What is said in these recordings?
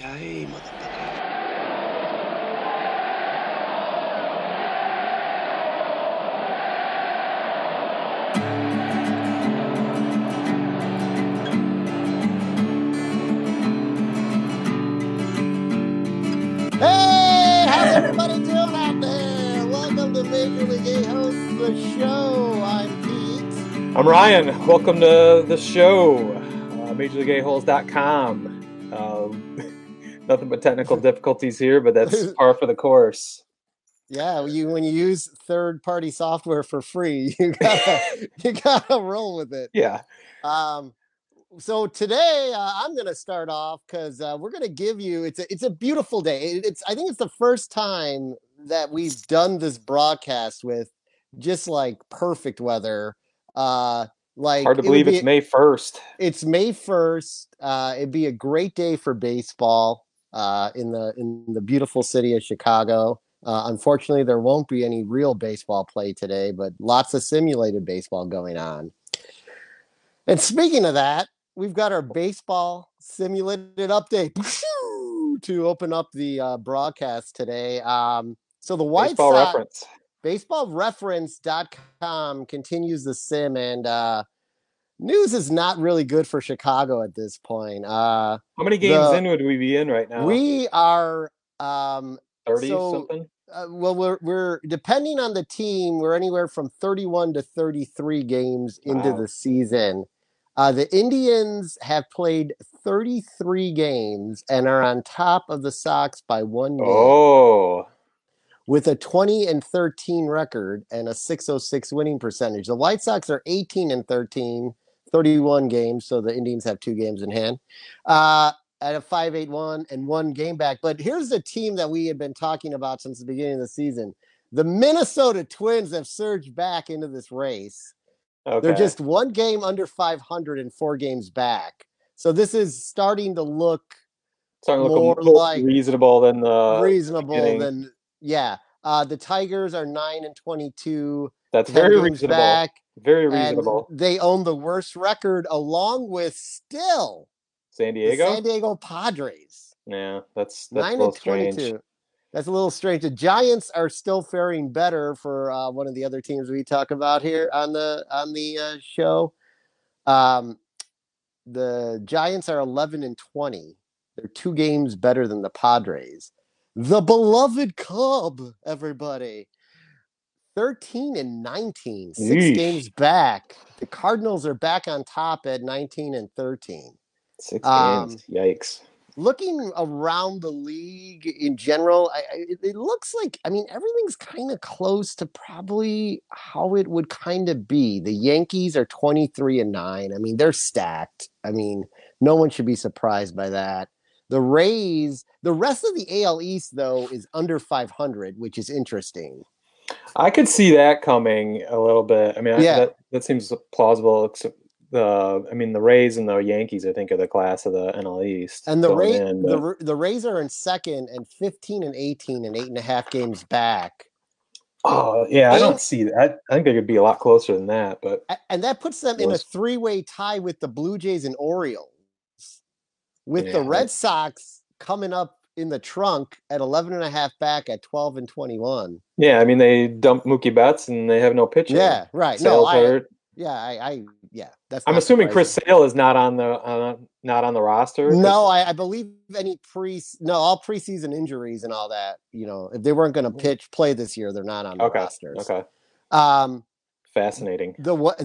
Yippee-ki-yay, motherfucker. Hey, how's everybody doing out there? Welcome to Major League A-holes the show. I'm Pete. I'm Ryan. Welcome to the show, uh, MajorLeagueAHoles.com. Nothing but technical difficulties here, but that's par for the course. Yeah, you when you use third-party software for free, you gotta you gotta roll with it. Yeah. Um, so today uh, I'm gonna start off because uh, we're gonna give you it's a it's a beautiful day. It- it's I think it's the first time that we've done this broadcast with just like perfect weather. Uh, like Hard to it believe be- it's May 1st. it's May first. Uh, it'd be a great day for baseball uh, in the in the beautiful city of Chicago. Uh, unfortunately, there won't be any real baseball play today, but lots of simulated baseball going on. And speaking of that, we've got our baseball simulated update to open up the uh, broadcast today. Um, so the White Baseball Sox, reference. baseballreference.com continues the sim and uh news is not really good for chicago at this point uh How many games the- in would we be in right now? we are um 30 so- something? uh, well we're we're depending on the team we're anywhere from 31 to 33 games into Wow. the season uh the indians have played 33 games and are on top of the sox by one game Oh, with a 20 and 13 record and a 606 winning percentage. The White Sox are 18 and 13, 31 games, so the Indians have two games in hand. Uh at a 581 and one game back. But here's the team that we had been talking about since the beginning of the season. The Minnesota Twins have surged back into this race. okay. They're just one game under 500 and four games back. So this is starting to look starting to look more like reasonable than the. reasonable beginning. than yeah. Uh, the Tigers are nine and twenty-two. That's 10 very reasonable. back, Very reasonable. they own the worst record, along with still San Diego? San Diego Padres. yeah, that's, that's nine and strange. twenty-two. That's a little strange. The Giants are still faring better for uh, one of the other teams we talk about here on the on the uh, show. Um, the Giants are eleven and twenty. They're two games better than the Padres. The beloved Cub, everybody. 13 and 19, six Yeesh. games back. The Cardinals are back on top at 19 and 13 Six Um, games. Yikes. looking around the league in general, I, I, it- looks like I mean everything's kind of close to probably how it would kind of be. The Yankees are twenty three and nine. I mean they're stacked. I mean no one should be surprised by that. The Rays, the rest of the AL East though is under five hundred, which is interesting. I could see that coming a little bit. I mean, I- Yeah. that, that seems plausible. Except the, I mean, the Rays and the Yankees, I think, are the class of the NL East. And the going Ray, in, the but- Ra- the Rays are in second and fifteen and eighteen and eight and a half games back. oh yeah, I don't see that. I think they could be a lot closer than that. But and that puts them in a three-way tie with the Blue Jays and Orioles with the Red Sox coming up in the trunk at 11 and a half back at 12 and 21 yeah, I mean, they dumped Mookie Betts and they have no pitcher. yeah right Sales no I, hurt. yeah I, I yeah that's I'm assuming Chris. Sale is not on the uh, not on the roster. no I, I believe any pre no all preseason injuries and all that you know if they weren't going to pitch play this year they're not on the. Okay. rosters Okay. um Fascinating. the what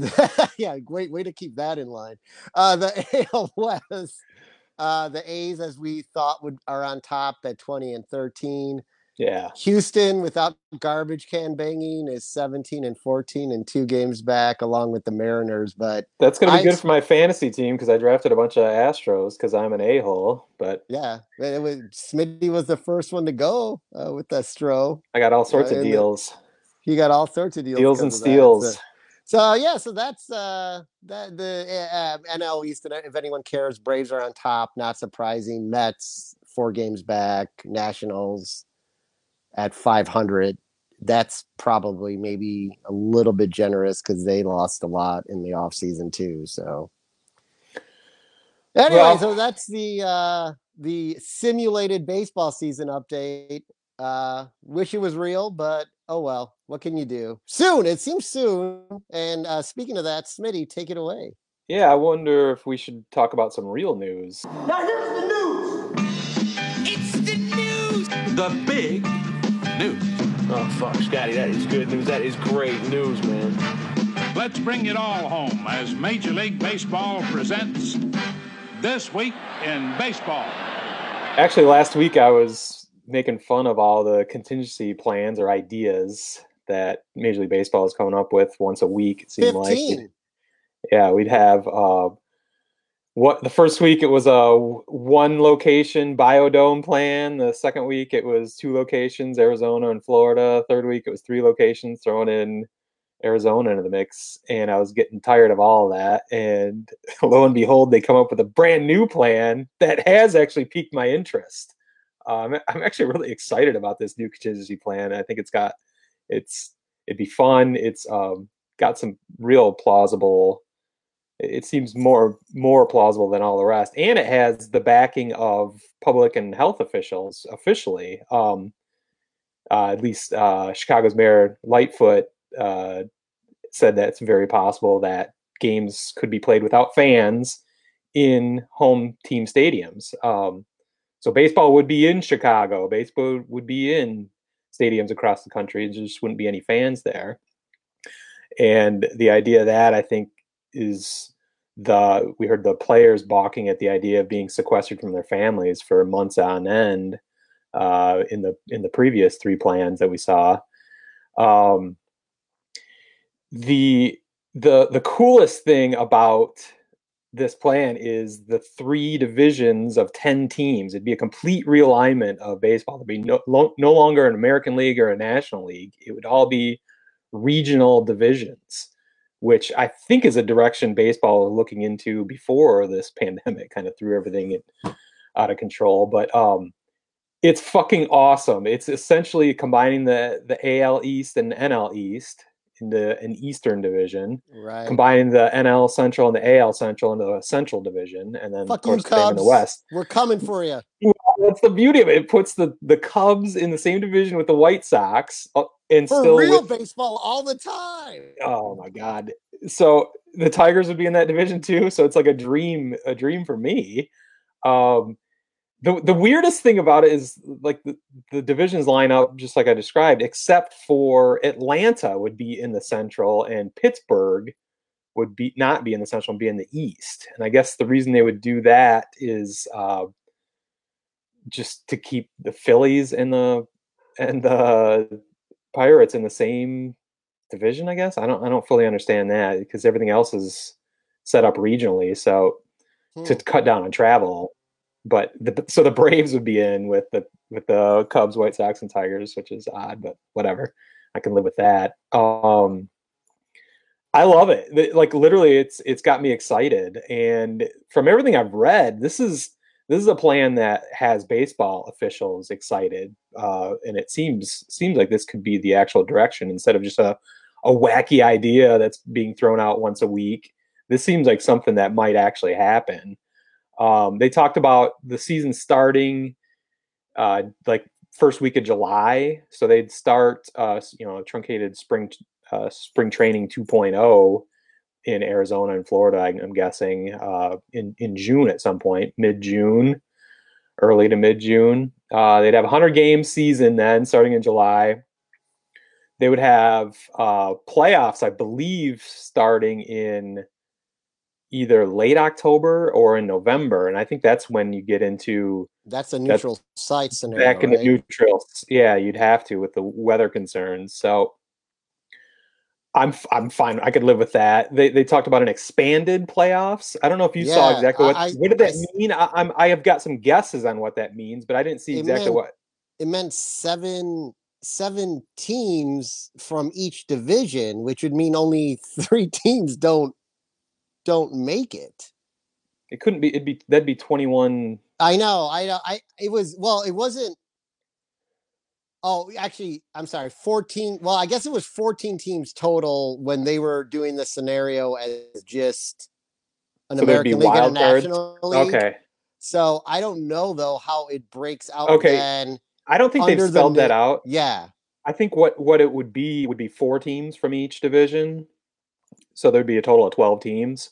yeah great way to keep that in line uh the AL West uh the A's as we thought would are on top at 20 and 13 Yeah. Houston without garbage can banging is 17 and 14 and two games back along with the Mariners but That's going to be I good for my fantasy team because I drafted a bunch of Astros because I'm an a hole. But yeah it was, Smitty was the first one to go uh, with that Stro I got all sorts Uh, of the- deals, he got all sorts of deals deals and of that, steals. so- So yeah, so that's uh that the uh, NL East. And if anyone cares, Braves are on top. Not surprising. Mets four games back. Nationals at five hundred. That's probably maybe a little bit generous because they lost a lot in the offseason too. So anyway, Well- so that's the uh the simulated baseball season update. Uh, wish it was real, but oh well. What can you do? Soon, it seems soon. And uh, speaking of that, Smitty, take it away. Yeah, I wonder if we should talk about some real news. Now here's the news. It's the news. The big news. Oh fuck, Scotty, that is good news. That is great news, man. Let's bring it all home as Major League Baseball presents This Week in Baseball. Actually, last week I was making fun of all the contingency plans or ideas that Major League Baseball is coming up with once a week. It seemed 15. like, yeah, we'd have uh, what the first week it was a one location biodome plan. The second week it was two locations, Arizona and Florida. Third week it was three locations, throwing in Arizona into the mix, and I was getting tired of all of that. And lo and behold, they come up with a brand new plan that has actually piqued my interest. Um, I'm actually really excited about this new contingency plan. I think it's got it's it'd be fun. It's um, got some real plausible. It it seems more more plausible than all the rest, and it has the backing of public and health officials officially. Um, uh, at least uh, Chicago's Mayor Lightfoot uh, said that it's very possible that games could be played without fans in home team stadiums. Um, so baseball would be in Chicago. Baseball would be in stadiums across the country. There just wouldn't be any fans there. And the idea of that I think is the we heard the players balking at the idea of being sequestered from their families for months on end uh, in the in the previous three plans that we saw. Um, the the the coolest thing about this plan is the three divisions of 10 teams. It'd be a complete realignment of baseball. There'd be no, lo- no longer an American League or a National League. It would all be regional divisions, which I think is a direction baseball was looking into before this pandemic kind of threw everything in, out of control. But um, it's fucking awesome. It's essentially combining the, the AL East and NL East into an Eastern division Right. combining the NL Central and the AL Central into a Central Division, and then Fuck of course you, staying in the West. We're coming for you. That's the beauty of it. It puts the the Cubs in the same division with the White Sox, uh, and For still real with- baseball all the time. oh my god! So the Tigers would be in that division too. So it's like a dream, a dream for me. Um, the the weirdest thing about it is like the, the divisions line up just like I described, except for Atlanta would be in the Central and Pittsburgh would be not be in the Central and be in the East. And I guess the reason they would do that is uh, just to keep the Phillies and the and the Pirates in the same division. I guess I don't I don't fully understand that because everything else is set up regionally. So to Hmm. cut down on travel. But the, so the Braves would be in with the with the Cubs, White Sox, and Tigers, which is odd, but whatever. I can live with that. Um, I love it. Like literally, it's it's got me excited. And from everything I've read, this is this is a plan that has baseball officials excited, uh, and it seems seems like this could be the actual direction instead of just a a wacky idea that's being thrown out once a week. This seems like something that might actually happen. Um, they talked about the season starting uh, like first week of July, so they'd start uh, you know truncated spring uh, spring training 2.0 in Arizona and Florida. I'm guessing uh, in in June at some point, mid June, early to mid June. Uh, they'd have a 100 game season then, starting in July. They would have uh, playoffs, I believe, starting in either late October or in November, and I think that's when you get into That's a neutral site scenario. back into right? neutrals. Yeah, you'd have to with the weather concerns. So I'm I'm fine. I could live with that. They they talked about an expanded playoffs. I don't know if you saw exactly what I- I- what did I that s- mean. I, I'm I have got some guesses on what that means, but I didn't see exactly meant- what. it meant seven seven teams from each division, which would mean only three teams don't don't make it. It couldn't be. It'd be that'd be 21. I know. I know. I it was well. It wasn't. Oh, actually, I'm sorry. 14. Well, I guess it was 14 teams total when they were doing the scenario as just an So American League and a? National League. Okay. So I don't know though how it breaks out. Okay. Then I don't think they've Under the spelled that out. yeah, I think what what it would be would be four teams from each division. So there'd be a total of 12 teams.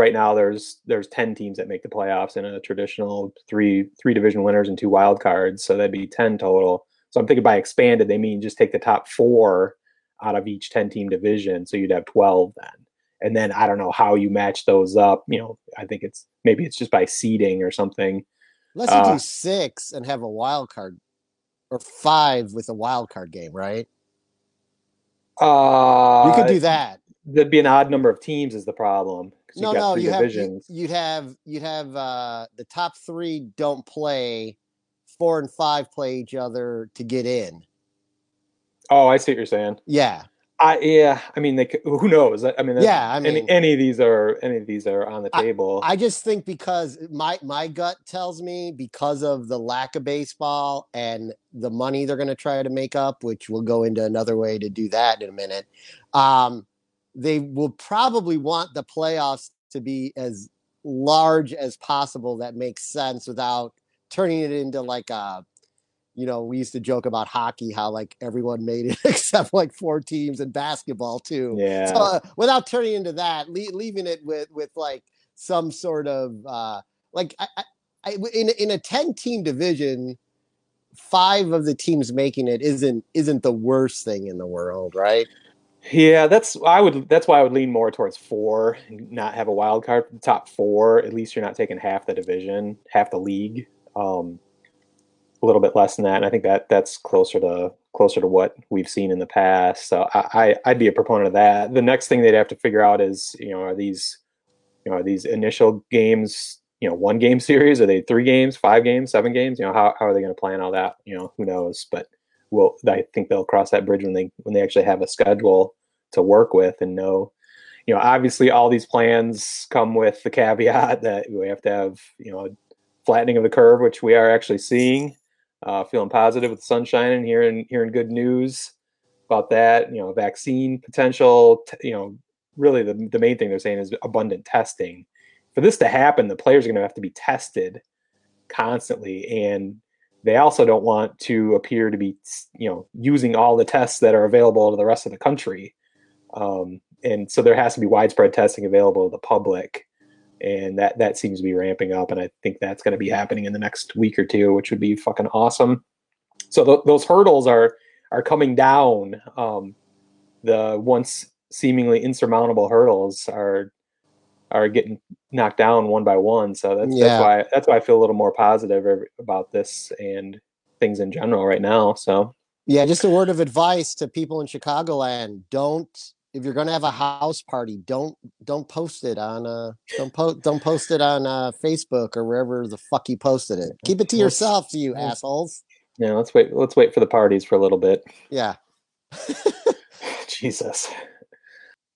Right now there's there's 10 teams that make the playoffs in a traditional three three division winners and two wild cards, so that'd be 10 total. So I'm thinking by expanded they mean just take the top 4 out of each 10 team division, so you'd have 12 then. And then I don't know how you match those up, you know, I think it's maybe it's just by seeding or something. unless you Uh, do six and have a wild card, or five with a wild card game, right? Uh You could do that. There'd be an odd number of teams is the problem. No, no, you have divisions. you'd have you'd have uh the top three don't play, four and five play each other to get in. Oh, I see what you're saying. Yeah, I yeah, I mean, they could, who knows? I I mean, Yeah, I any, mean- any of these are any of these are on the table. I just think because my my gut tells me because of the lack of baseball and the money they're going to try to make up, which we'll go into another way to do that in a minute. Um, they will probably want the playoffs to be as large as possible. That makes sense without turning it into like a, you know, we used to joke about hockey how like everyone made it except like four teams in basketball too. yeah, So uh, without turning into that, le- leaving it with with like some sort of uh like I, I, I in in a ten team division, five of the teams making it isn't isn't the worst thing in the world, right? Yeah. That's I would. That's why I would lean more towards four, not have a wild card top four. At least you're not taking half the division, half the league. Um, a little bit less than that, and I think that that's closer to closer to what we've seen in the past. So I, I I'd be a proponent of that. The next thing they'd have to figure out is you know are these you know are these initial games you know one game series are they three games five games seven games you know how, how are they going to plan all that you know who knows but well i think they'll cross that bridge when they when they actually have a schedule to work with and know you know obviously all these plans come with the caveat that we have to have you know flattening of the curve which we are actually seeing. Uh, feeling positive with the sunshine and hearing hearing good news about that you know vaccine potential t- you know really the, the main thing they're saying is abundant testing. For this to happen the players are going to have to be tested constantly and they also don't want to appear to be you know using all the tests that are available to the rest of the country. Um, and so there has to be widespread testing available to the public. And that that seems to be ramping up and i think that's going to be happening in the next week or two which would be fucking awesome. So th- those hurdles are are coming down. Um, the once seemingly insurmountable hurdles are are getting knocked down one by one. So that's Yeah. that's why that's why I feel a little more positive about this and things in general right now. So Yeah, just a word of advice to people in Chicagoland: don't if you're going to have a house party, don't don't post it on uh don't post don't post it on uh Facebook or wherever the fuck you posted it. Keep it to yourself, you assholes. yeah, let's wait. Let's wait for the parties for a little bit. Yeah. Jesus,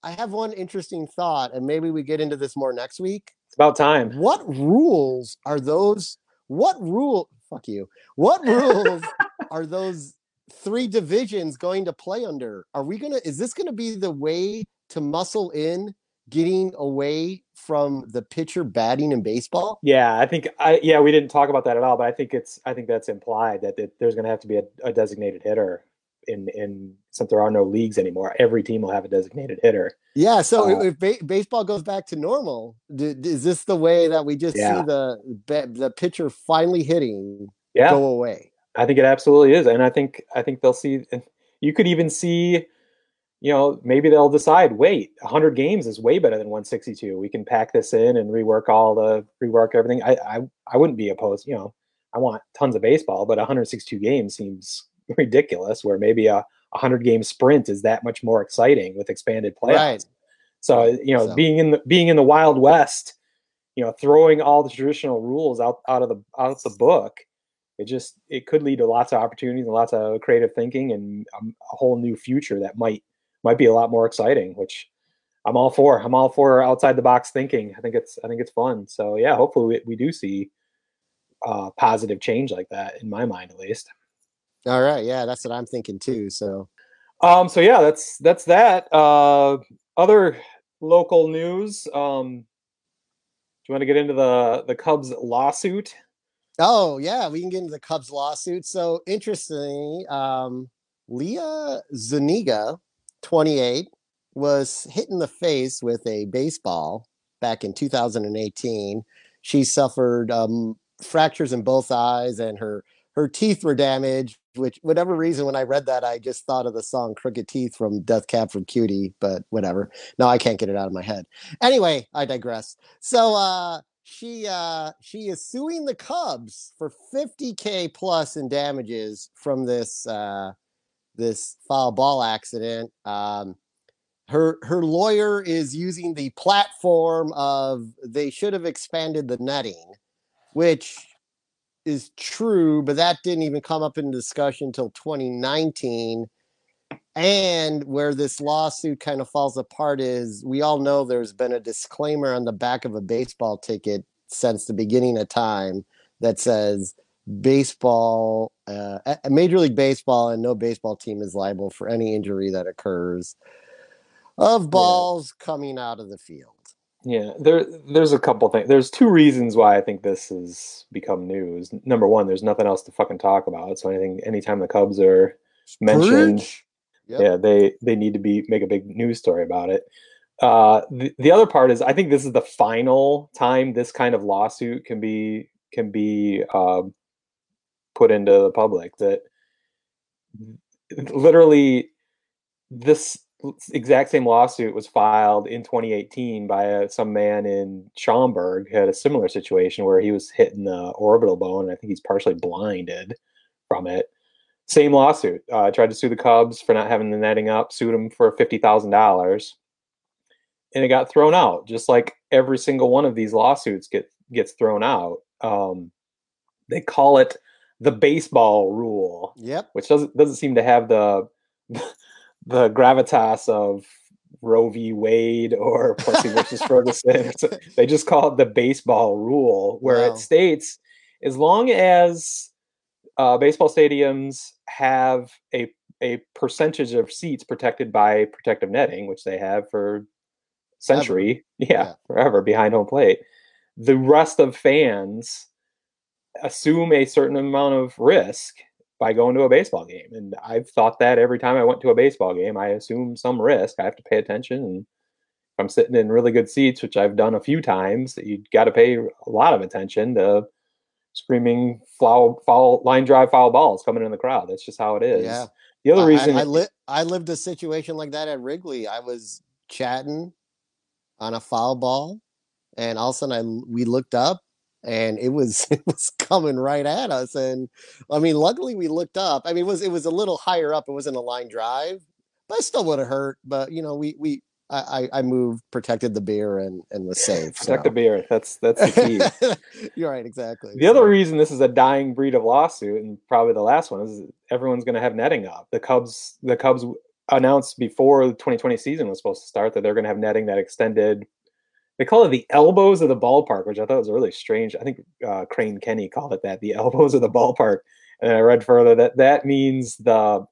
I have one interesting thought, and maybe we get into this more next week. it's about time. What rules are those? What rule? Fuck you. What rules are those three divisions going to play under? Are we gonna? Is this gonna be the way to muscle in getting away from the pitcher batting in baseball? Yeah, I think I yeah we didn't talk about that at all, but I think it's I think that's implied that it, there's going to have to be a, a designated hitter in in since there are no leagues anymore. Every team will have a designated hitter. Yeah. So Uh, if ba- baseball goes back to normal, d- is this the way that we just Yeah. see the the pitcher finally hitting Yeah, go away? I think it absolutely is, and I think I think they'll see. You could even see, you know, maybe they'll decide. Wait, 100 games is way better than 162. We can pack this in and rework all the rework everything. I I, I wouldn't be opposed. You know, I want tons of baseball, but 162 games seems ridiculous. Where maybe a 100 game sprint is that much more exciting with expanded playoffs. Right. So you know, So- being in the being in the Wild West, you know, throwing all the traditional rules out out of the out the book, it just it could lead to lots of opportunities and lots of creative thinking and um, a whole new future that might might be a lot more exciting. Which I'm all for. I'm all for outside the box thinking. I think it's I think it's fun. So yeah, hopefully we, we do see uh, positive change like that in my mind at least. All right. Yeah, that's what I'm thinking too. So Um, so yeah, that's that's that. Uh, other local news. Um, do you want to get into the the Cubs lawsuit? Oh yeah, we can get into the Cubs lawsuit. So interestingly, um, Leah Zuniga, 28, was hit in the face with a baseball back in 2018. She suffered um, fractures in both eyes, and her her teeth were damaged. Which, whatever reason, when I read that, I just thought of the song "Crooked Teeth" from Death Cab for Cutie. But whatever. No, I can't get it out of my head. Anyway, I digress. So uh, she uh, she is suing the Cubs for 50k plus in damages from this uh, this foul ball accident. Um, her her lawyer is using the platform of they should have expanded the netting, which is true, but that didn't even come up in discussion until 2019. And where this lawsuit kind of falls apart is we all know there's been a disclaimer on the back of a baseball ticket since the beginning of time that says baseball, uh, Major League Baseball, and no baseball team is liable for any injury that occurs of balls yeah. coming out of the field. Yeah, there there's a couple things. There's two reasons why I think this has become news. Number one, there's nothing else to fucking talk about. So anything anytime the Cubs are mentioned, yep. yeah, they they need to be make a big news story about it. Uh, the, the other part is I think this is the final time this kind of lawsuit can be can be uh, put into the public. That literally this exact same lawsuit was filed in 2018 by a, some man in Schaumburg who had a similar situation where he was hitting the orbital bone and I think he's partially blinded from it. Same lawsuit. Uh, tried to sue the Cubs for not having the netting up, sued them for fifty thousand dollars, and it got thrown out. Just like every single one of these lawsuits get gets thrown out. Um, they call it the baseball rule. Yep. Which doesn't doesn't seem to have the the gravitas of Roe v. Wade or Plessy versus Ferguson. they just call it the baseball rule, where wow. it states as long as uh, baseball stadiums have a a percentage of seats protected by protective netting, which they have for century, yeah, yeah, forever behind home plate. The rest of fans assume a certain amount of risk by going to a baseball game. And I've thought that every time I went to a baseball game, I assume some risk. I have to pay attention. And if I'm sitting in really good seats, which I've done a few times, you got to pay a lot of attention to screaming foul, foul line drive foul balls coming in the crowd. That's just how it is. Yeah. The other reason I, I, li- I lived a situation like that at Wrigley. I was chatting on a foul ball, and all of a sudden I we looked up and it was it was coming right at us and i mean luckily we looked up i mean it was it was a little higher up it wasn't a line drive but it still would have hurt but you know we we I, I moved, protected the beer, and and was safe. Protect so. the beer. That's that's the key. You're right, exactly. The other reason this is a dying breed of lawsuit, and probably the last one, is everyone's going to have netting up. The Cubs, the Cubs announced before the 2020 season was supposed to start that they're going to have netting that extended they call it the elbows of the ballpark, which I thought was really strange. I think uh, Crane Kenney called it that, the elbows of the ballpark. And I read further that that means the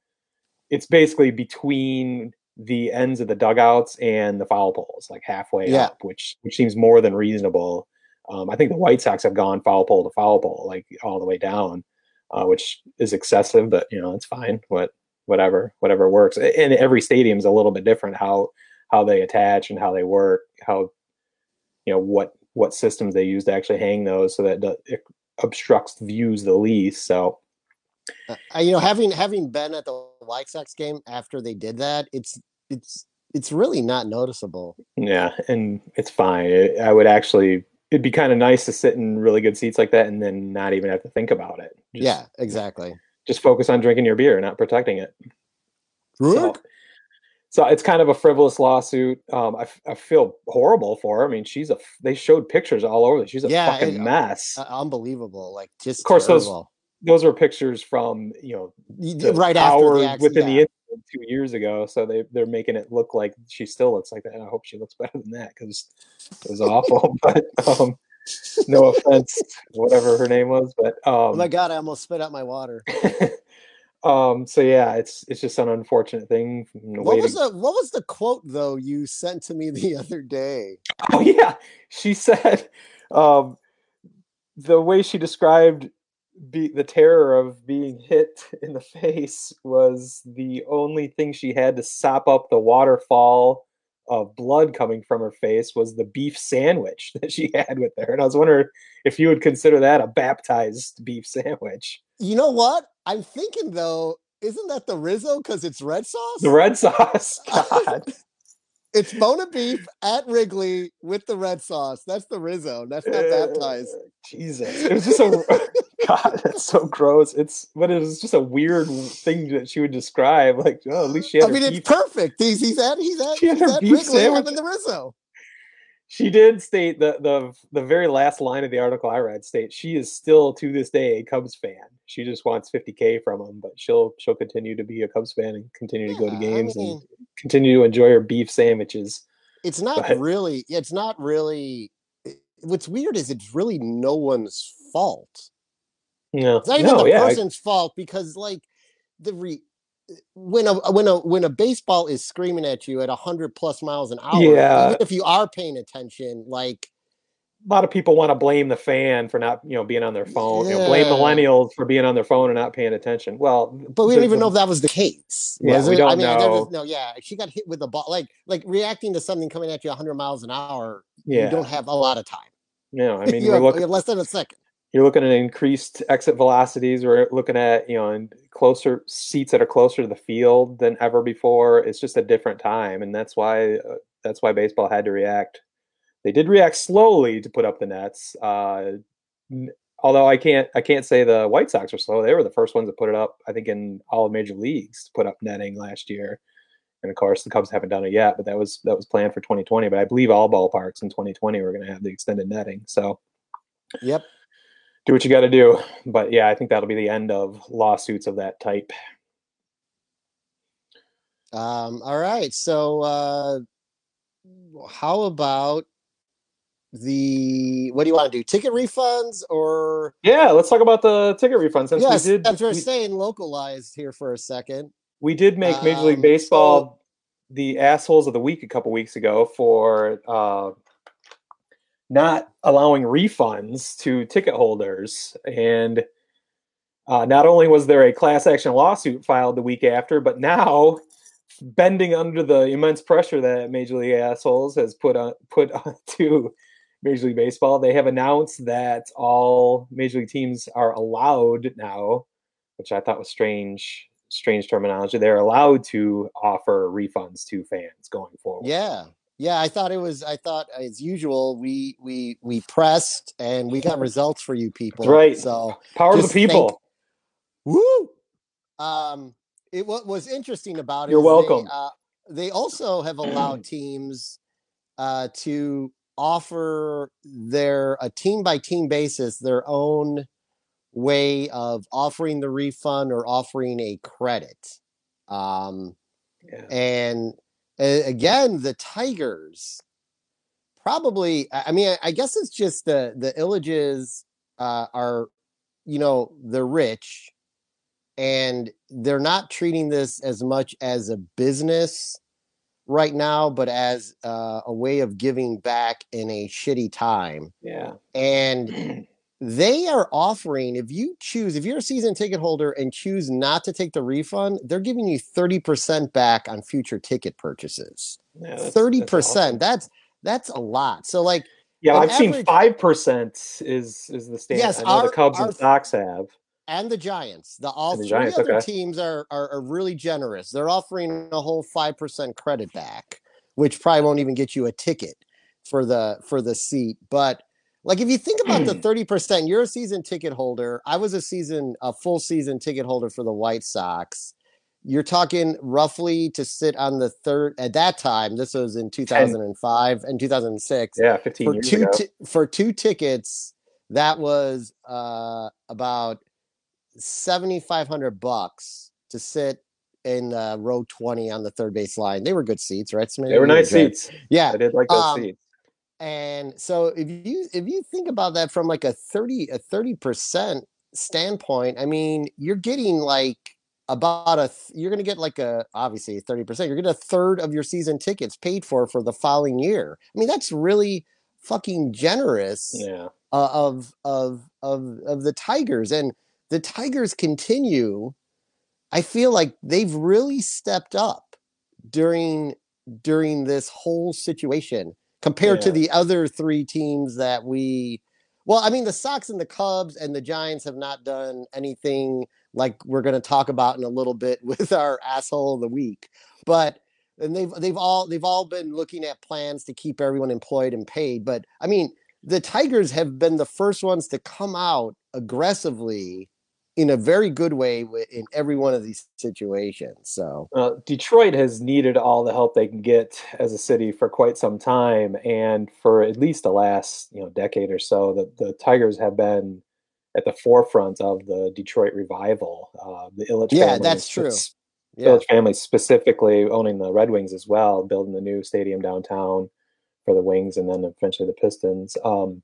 it's basically between the ends of the dugouts and the foul poles, like halfway yeah. up, which which seems more than reasonable. Um, I think the White Sox have gone foul pole to foul pole, like all the way down, uh, which is excessive, but you know it's fine. What whatever whatever works. And every stadium is a little bit different how how they attach and how they work, how you know what what systems they use to actually hang those so that it obstructs views the least. So, uh, you know, having having been at the White Sox game after they did that, it's it's it's really not noticeable. Yeah, and it's fine. It, I would actually. It'd be kind of nice to sit in really good seats like that and then not even have to think about it. Just, yeah, exactly. Just focus on drinking your beer, not protecting it. So, so it's kind of a frivolous lawsuit. Um, I, I feel horrible for her. I mean, she's a. They showed pictures all over. She's a yeah, fucking it, uh, mess. Uh, unbelievable. Like just of course terrible. those those are pictures from you know right after the accident, within yeah. the incident two years ago. So they they're making it look like she still looks like that. And I hope she looks better than that because it was awful. but um, no offense, whatever her name was, but um, oh my god, I almost spit out my water. Um, so yeah, it's it's just an unfortunate thing. What was to- the what was the quote though you sent to me the other day? Oh yeah, she said um, the way she described be, the terror of being hit in the face was the only thing she had to sop up the waterfall of blood coming from her face was the beef sandwich that she had with her. And I was wondering if you would consider that a baptized beef sandwich. You know what? I'm thinking though, isn't that the Rizzo because it's red sauce? The red sauce. God. It's Buona Beef at Wrigley with the red sauce. That's the Rizzo. That's not baptized. Jesus. It was just a God, that's so gross. It's but it was just a weird thing that she would describe. Like, oh, at least she had I mean, it's perfect. He's he's at he's at, She had he's her at beef Wrigley sandwich. having the Rizzo. She did state the the the very last line of the article I read states she is still to this day a Cubs fan. She just wants 50k from him, but she'll she'll continue to be a Cubs fan and continue to go to Yeah, I games mean- and continue to enjoy her beef sandwiches. It's not ahead. really. It's not really. What's weird is it's really no one's fault. No, It's not even no, the yeah, I- person's fault because like the re when a when a when a baseball is screaming at you at hundred plus miles an hour, Yeah. even if you are paying attention, like a lot of people want to blame the fan for not, you know, being on their phone. You know, blame millennials for being on their phone and not paying attention. Well, but we don't even know if that was the case. Yeah, was we it? don't I mean, there was- know. no, yeah, she got hit with a ball, like like reacting to something coming at you hundred miles an hour. Yeah, You don't have a lot of time. no, I mean, have, have less than a second. You're looking at increased exit velocities. We're looking at you know closer seats that are closer to the field than ever before. It's just a different time, and that's why uh, that's why baseball had to react. They did react slowly to put up the nets. Uh, although I can't I can't say the White Sox were slow. They were the first ones to put it up. I think in all of major leagues to put up netting last year. And of course, the Cubs haven't done it yet, but that was that was planned for 2020. But I believe all ballparks in 2020 were going to have the extended netting. So Yep. Do what you got to do. But yeah, I think that'll be the end of lawsuits of that type. Um, all right. So uh how about the what do you want to do? Ticket refunds or Yeah, let's talk about the ticket refunds. since yes, we did after we, staying localized here for a second. we did make Major League Um, Baseball the assholes of the week a couple weeks ago for uh, not allowing refunds to ticket holders and. Uh, not only was there a class action lawsuit filed the week after, but now, bending under the immense pressure that Major League assholes has put on put onto Major League Baseball, they have announced that all Major League teams are allowed now, which I thought was strange, strange terminology. They're allowed to offer refunds to fans going forward. Yeah. Yeah, I thought it was I thought as usual we we we pressed and we got results for you people. right. So Power to the just thank- people. Woo! Um, it what was interesting about it. You're is they, welcome. uh, they also have allowed teams uh, to offer their a team by team basis their own way of offering the refund or offering a credit. Um, Yeah. and again, the Tigers probably. I mean, I, I guess it's just the the Ilitches uh, are, you know, they're rich, and they're not treating this as much as a business right now, but as uh, a way of giving back in a shitty time. Yeah. And they are offering if you choose if you're a season ticket holder and choose not to take the refund they're giving you 30% back on future ticket purchases Yeah, that's- 30% that's awesome. that's that's a lot so like Yeah, I've seen five percent is is the standard. Yes, our- the Cubs our- and Sox have. and the giants the all the three Giants, other okay. teams are, are are really generous they're offering a whole 5% credit back which probably won't even get you a ticket for the for the seat but like if you think about the 30% you're a season ticket holder i was a season a full season ticket holder for the white sox you're talking roughly to sit on the third at that time this was in 2005 and 2006 Yeah, fifteen for years two ago. ti- for two tickets that was uh about 7500 bucks to sit in uh, row 20 on the third base line they were good seats right Smitty? they were nice seats. yeah I did like those Um, seats. And so if you if you think about that from like a 30 a 30% standpoint i mean you're getting like about a th- you're going to get like a obviously 30% you're to a third of your season tickets paid for for the following year. I mean that's really fucking generous Yeah. uh, of of of of the tigers. And the tigers continue i feel like they've really stepped up during during this whole situation compared to the other three teams that we well i mean the sox and the cubs and the giants have not done anything like we're going to talk about in a little bit with our asshole of the week but and they've they've all they've all been looking at plans to keep everyone employed and paid but i mean the tigers have been the first ones to come out aggressively in a very good way in every one of these situations so Uh, Detroit has needed all the help they can get as a city for quite some time, and for at least the last you know decade or so, the, the Tigers have been at the forefront of the Detroit revival. Uh, the Ilitch Yeah, family that's true. yeah Ilitch family specifically owning the Red Wings as well, building the new stadium downtown for the Wings, and then eventually the Pistons. Um,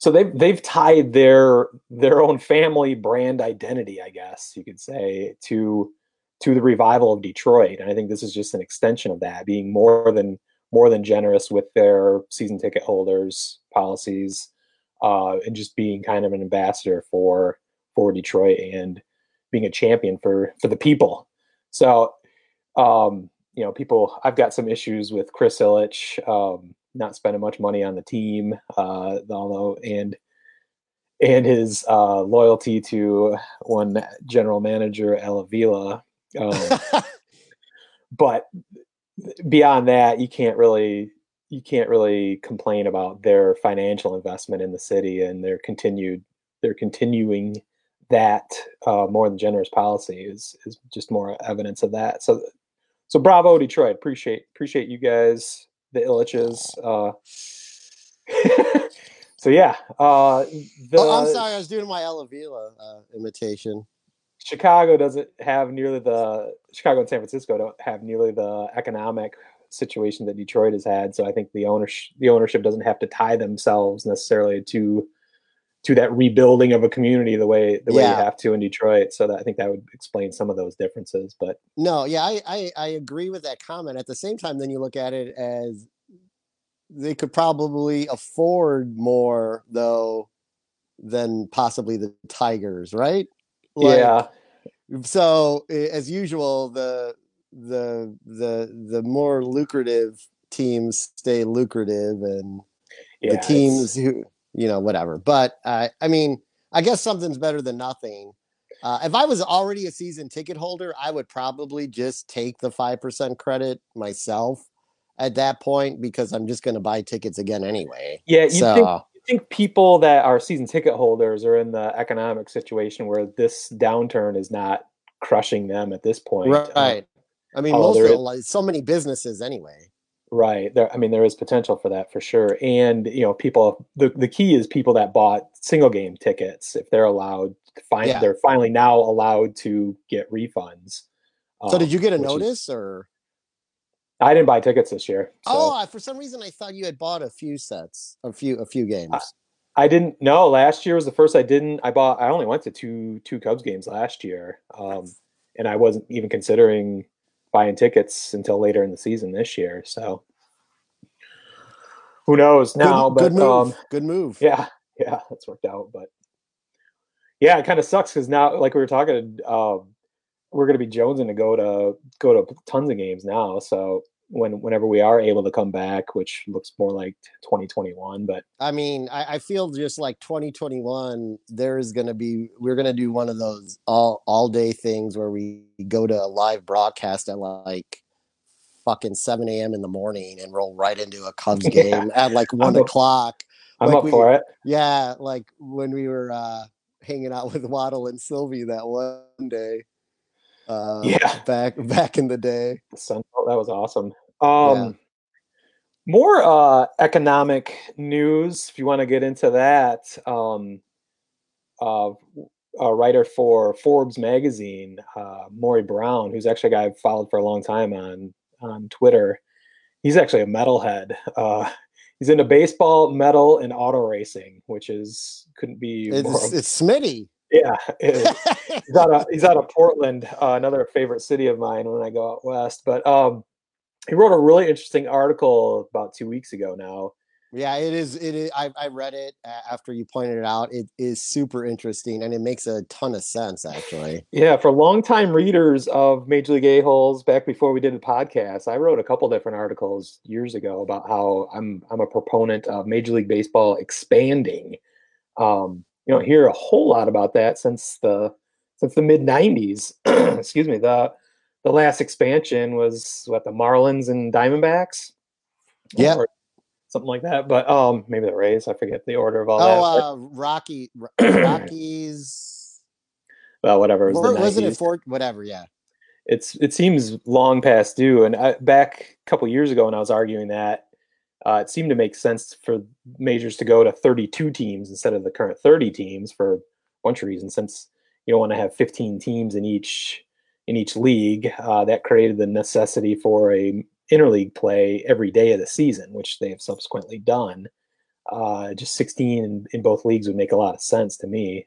so they've they've tied their their own family brand identity, I guess you could say, to to the revival of Detroit. And I think this is just an extension of that, being more than more than generous with their season ticket holders policies, uh, and just being kind of an ambassador for for Detroit and being a champion for for the people. So, um, you know, people. I've got some issues with Chris Ilitch um, not spending much money on the team, uh, although and and his uh, loyalty to one general manager, Al Avila. Um, but beyond that, you can't really you can't really complain about their financial investment in the city and their continued their continuing that uh, more than generous policy is is just more evidence of that. So so bravo Detroit. Appreciate appreciate you guys, the Ilitches. Uh, so yeah, uh, the, oh, i'm sorry i was doing my Al Avila, uh, imitation Chicago doesn't have nearly the Chicago and San Francisco don't have nearly the economic situation that Detroit has had. So I think the ownership the ownership doesn't have to tie themselves necessarily to to that rebuilding of a community the way the way you have to in Detroit. So that I think that would explain some of those differences. But No, yeah, I, I I agree with that comment. At the same time, then you look at it as they could probably afford more though than possibly the Tigers, right? Like, yeah, So as usual, the the the the more lucrative teams stay lucrative, and yeah, the teams who you know whatever. But uh, I mean, I guess something's better than nothing. Uh, if I was already a season ticket holder, I would probably just take the five percent credit myself at that point because I'm just going to buy tickets again anyway. Yeah, you so think you think people that are season ticket holders are in the economic situation where this downturn is not crushing them at this point. Uh, right. I mean, most of the, like, so many businesses anyway. Right. There, I mean, there is potential for that for sure. And you know, people. The the key is people that bought single game tickets. If they're allowed, to find Yeah. they're finally now allowed to get refunds. So did um, you get a which is- notice or? I didn't buy tickets this year. So Oh, for some reason I thought you had bought a few sets, a few a few games. I didn't. No, last year was the first I didn't. I bought. I only went to two two Cubs games last year, um, and I wasn't even considering buying tickets until later in the season this year. So who knows now? good, but good move. um, good move. Yeah, yeah, that's worked out. But yeah, it kind of sucks because now, like we were talking, um, we're going to be jonesing to go to go to tons of games now. So when whenever we are able to come back, which looks more like 2021, but I mean, I, I feel just like 2021, there is going to be, we're going to do one of those all, all day things where we go to a live broadcast at like fucking 7 a.m. in the morning and roll right into a Cubs Yeah. game at like one up- o'clock. I'm Like up we- for it. Yeah. Like when we were uh, hanging out with Waddle and Silvy that one day. Uh, Yeah. Back, back in the day. Sun, that was awesome. Um, Yeah. More uh, economic news, if you want to get into that. Um, uh, a writer for Forbes magazine, uh, Maury Brown, who's actually a guy I've followed for a long time on on Twitter. He's actually a metalhead. Uh, he's into baseball, metal, and auto racing, which is couldn't be more. It's, it's Smitty. Yeah, it he's out of he's out of Portland, uh, another favorite city of mine when I go out west. But um, he wrote a really interesting article about two weeks ago now. Yeah, it is. It is. I, I read it after you pointed it out. It is super interesting, and it makes a ton of sense, actually. Yeah, for longtime readers of Major League A-holes, back before we did the podcast, I wrote a couple different articles years ago about how I'm I'm a proponent of Major League Baseball expanding. Um, you don't hear a whole lot about that since the since the mid '90s. Excuse me. the The last expansion was what the Marlins and Diamondbacks. Yeah. Or something like that. But um, maybe the Rays. I forget the order of all that. Oh, uh, Rocky, Rockies. well, whatever. It was wasn't it 90s. for whatever? Yeah. it's it seems long past due. And I, back a couple years ago, when I was arguing that, uh, it seemed to make sense for majors to go to 32 teams instead of the current 30 teams for a bunch of reasons. Since you don't want to have 15 teams in each in each league, uh, that created the necessity for a interleague play every day of the season, which they have subsequently done. Uh, just 16 in, in both leagues would make a lot of sense to me.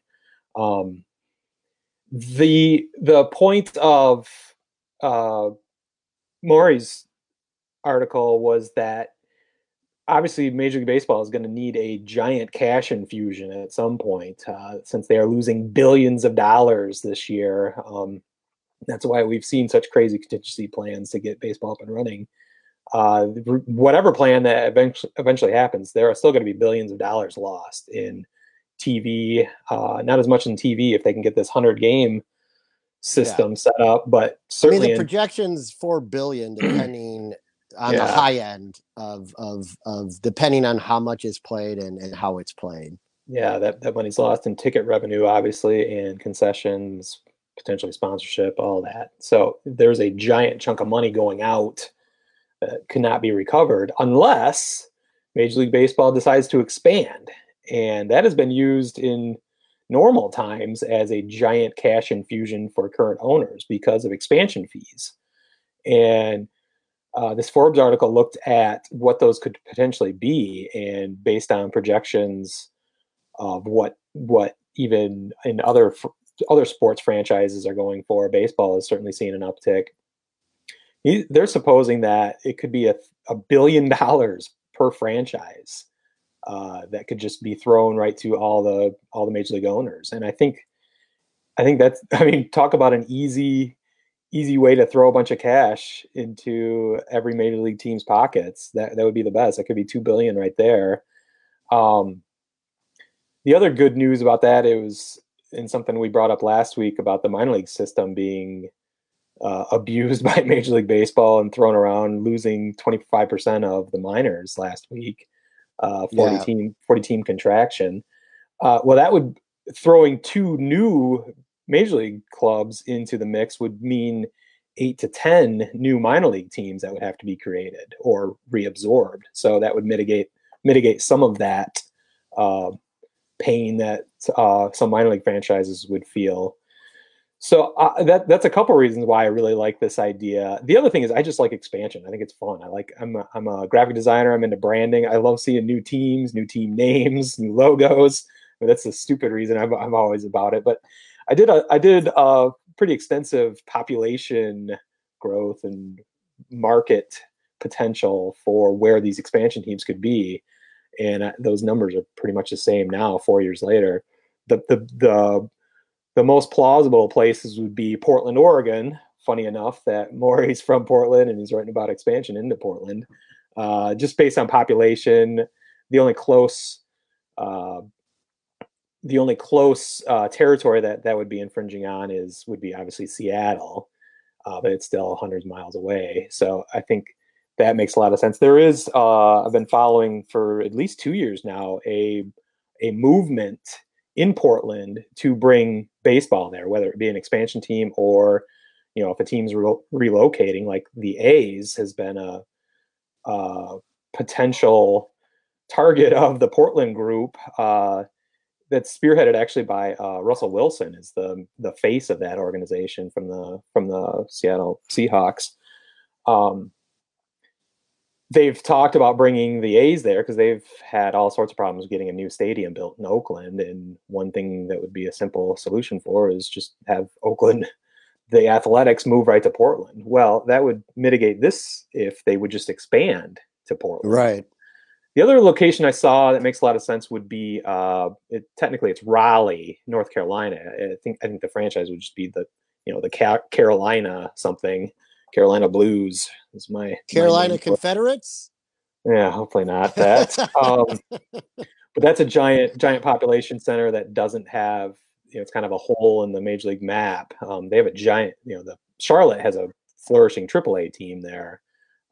Um, the the point of uh, Maury's article was that obviously Major League Baseball is going to need a giant cash infusion at some point uh, since they are losing billions of dollars this year. Um, that's why we've seen such crazy contingency plans to get baseball up and running. Uh, whatever plan that eventually eventually happens, there are still going to be billions of dollars lost in TV. Uh, not as much in TV if they can get this hundred game system set up, but I mean, certainly the in projections four billion, depending on the high end of of of depending on how much is played and and how it's played. yeah, that, that money's lost in ticket revenue, obviously, and concessions, potentially sponsorship, all that. So there's a giant chunk of money going out that cannot be recovered unless Major League Baseball decides to expand. And that has been used in normal times as a giant cash infusion for current owners because of expansion fees. And uh, this Forbes article looked at what those could potentially be, and based on projections of what what even in other other sports franchises are going for. Baseball is certainly seeing an uptick. He- They're supposing that it could be a, a billion dollars per franchise uh, that could just be thrown right to all the all the major league owners, and I think I think that's I mean talk about an easy easy way to throw a bunch of cash into every major league team's pockets. That that would be the best. That could be two billion right there. Um, the other good news about that it was in something we brought up last week about the minor league system being uh, abused by Major League Baseball and thrown around, losing 25% of the minors last week, uh, 40 Yeah. team 40 team contraction. Uh, well, that would throwing two new major league clubs into the mix would mean eight to 10 new minor league teams that would have to be created or reabsorbed. So that would mitigate mitigate some of that uh, pain that uh, some minor league franchises would feel. So uh, that that's a couple reasons why I really like this idea. The other thing is I just like expansion. I think it's fun. I like I'm a, I'm a graphic designer. I'm into branding. I love seeing new teams, new team names, new logos. That's a stupid reason. I'm I'm always about it. But I did a I did a pretty extensive population growth and market potential for where these expansion teams could be, and uh, those numbers are pretty much the same now. Four years later, the the the the most plausible places would be Portland, Oregon. Funny enough that Maury's from Portland and he's writing about expansion into Portland. Uh, just based on population, the only close uh, the only close uh, territory that that would be infringing on is would be obviously Seattle, uh, but it's still hundreds of miles away. So I think that makes a lot of sense. There is uh, I've been following for at least two years now a a movement in Portland to bring baseball there, whether it be an expansion team or you know if a team's re- relocating, like the A's has been a, a potential target of the Portland group. Uh, that's spearheaded actually by uh, Russell Wilson is the the face of that organization from the from the Seattle Seahawks. Um, they've talked about bringing the A's there because they've had all sorts of problems getting a new stadium built in Oakland. And one thing that would be a simple solution for is just have Oakland, the Athletics, move right to Portland. Well, that would mitigate this if they would just expand to Portland. Right. The other location I saw that makes a lot of sense would be uh, it, technically it's Raleigh, North Carolina. I think I think the franchise would just be the you know the Ca- Carolina something, Carolina Blues is my my Carolina it. Confederates. Yeah, hopefully not that. um, but that's a giant, giant population center that doesn't have, you know, it's kind of a hole in the major league map. Um, they have a giant, you know, the Charlotte has a flourishing AAA team there,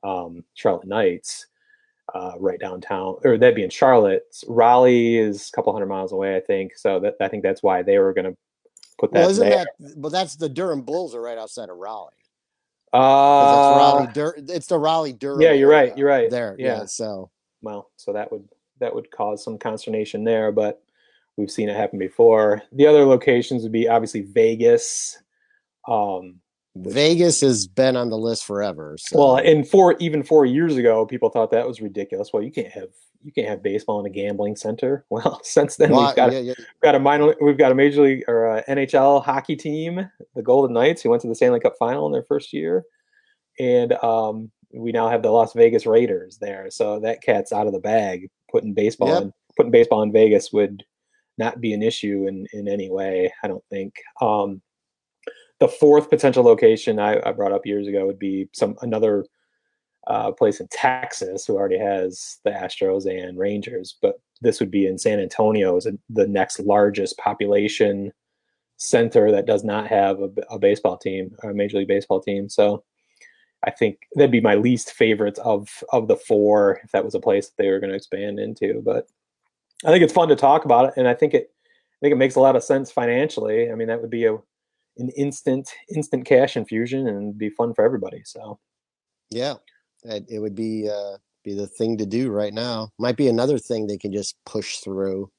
um, Charlotte Knights, uh, right downtown, or that'd be in Charlotte. Raleigh is a couple hundred miles away, I think. So that I think that's why they were going to put that well, isn't there. that? Well, that's the Durham Bulls are right outside of Raleigh. It's uh, Raleigh. Dur- it's the Raleigh Durham. yeah, you're right, you're right. There. Yeah. Yeah. So well, so that would that would cause some consternation there, but we've seen it happen before. The other locations would be obviously Vegas. Um, Vegas has been on the list forever. So. well, and four even four years ago, people thought that was ridiculous. Well, you can't have you can't have baseball in a gambling center. Well, since then Why- we've got yeah, yeah. we've got a minor we've got a major league or a NHL hockey team, the Golden Knights, who went to the Stanley Cup final in their first year, and um, we now have the Las Vegas Raiders there. So that cat's out of the bag. Putting baseball Yep. in, putting baseball in Vegas would not be an issue in in any way. I don't think. Um, the fourth potential location I, I brought up years ago would be some another uh, place in Texas who already has the Astros and Rangers, but this would be in San Antonio a, the next largest population center that does not have a, a baseball team, a major league baseball team. So I think that'd be my least favorite of of the four if that was a place that they were going to expand into. But I think it's fun to talk about it, and I think it I think it makes a lot of sense financially. I mean, that would be a an instant instant cash infusion and be fun for everybody. So Yeah, it, it would be uh, be the thing to do right now. Might be another thing they can just push through.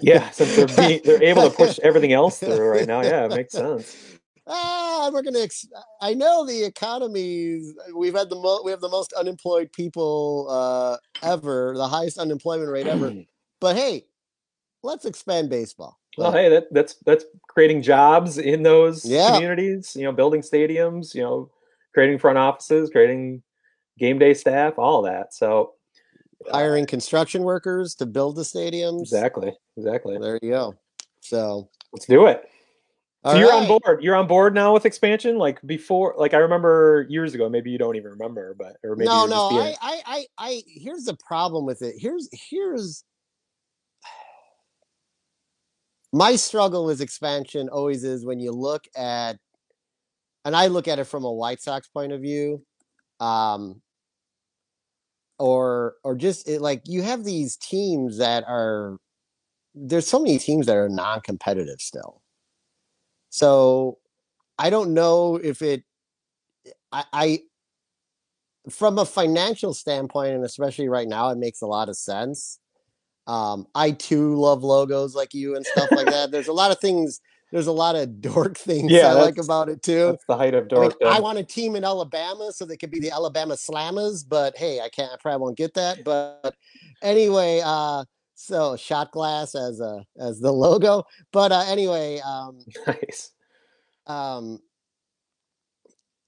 yeah, since they're being, they're able to push everything else through right now, yeah, it makes sense. Ah, we're gonna. Ex- I know the economy. We've had the mo- we have the most unemployed people uh, ever, the highest unemployment rate ever. But hey, let's expand baseball. Well, hey, that, that's that's creating jobs in those Yeah. communities. You know, building stadiums. You know, creating front offices, creating game day staff, all that. So uh, Hiring construction workers to build the stadiums. exactly, exactly. There you go. So, Let's do it. So all you're on board. You're on board now with expansion. Like before, like I remember years ago. Maybe you don't even remember, but or maybe no, no. I, I, I, I. Here's the problem with it. Here's, here's. My struggle with expansion always is when you look at, and I look at it from a White Sox point of view, um, or or just it, like you have these teams that are there's so many teams that are non-competitive still. So I don't know if it I, I from a financial standpoint, and especially right now, it makes a lot of sense. Um, I too love logos like you and stuff like that. There's a lot of things. There's a lot of dork things Yeah, I like about it too. That's the height of I, mean. I want a team in Alabama so they could be the Alabama Slammers, but hey, I can't. I probably won't get that. But anyway, uh, so shot glass as a as the logo. But uh, anyway, um, nice. um,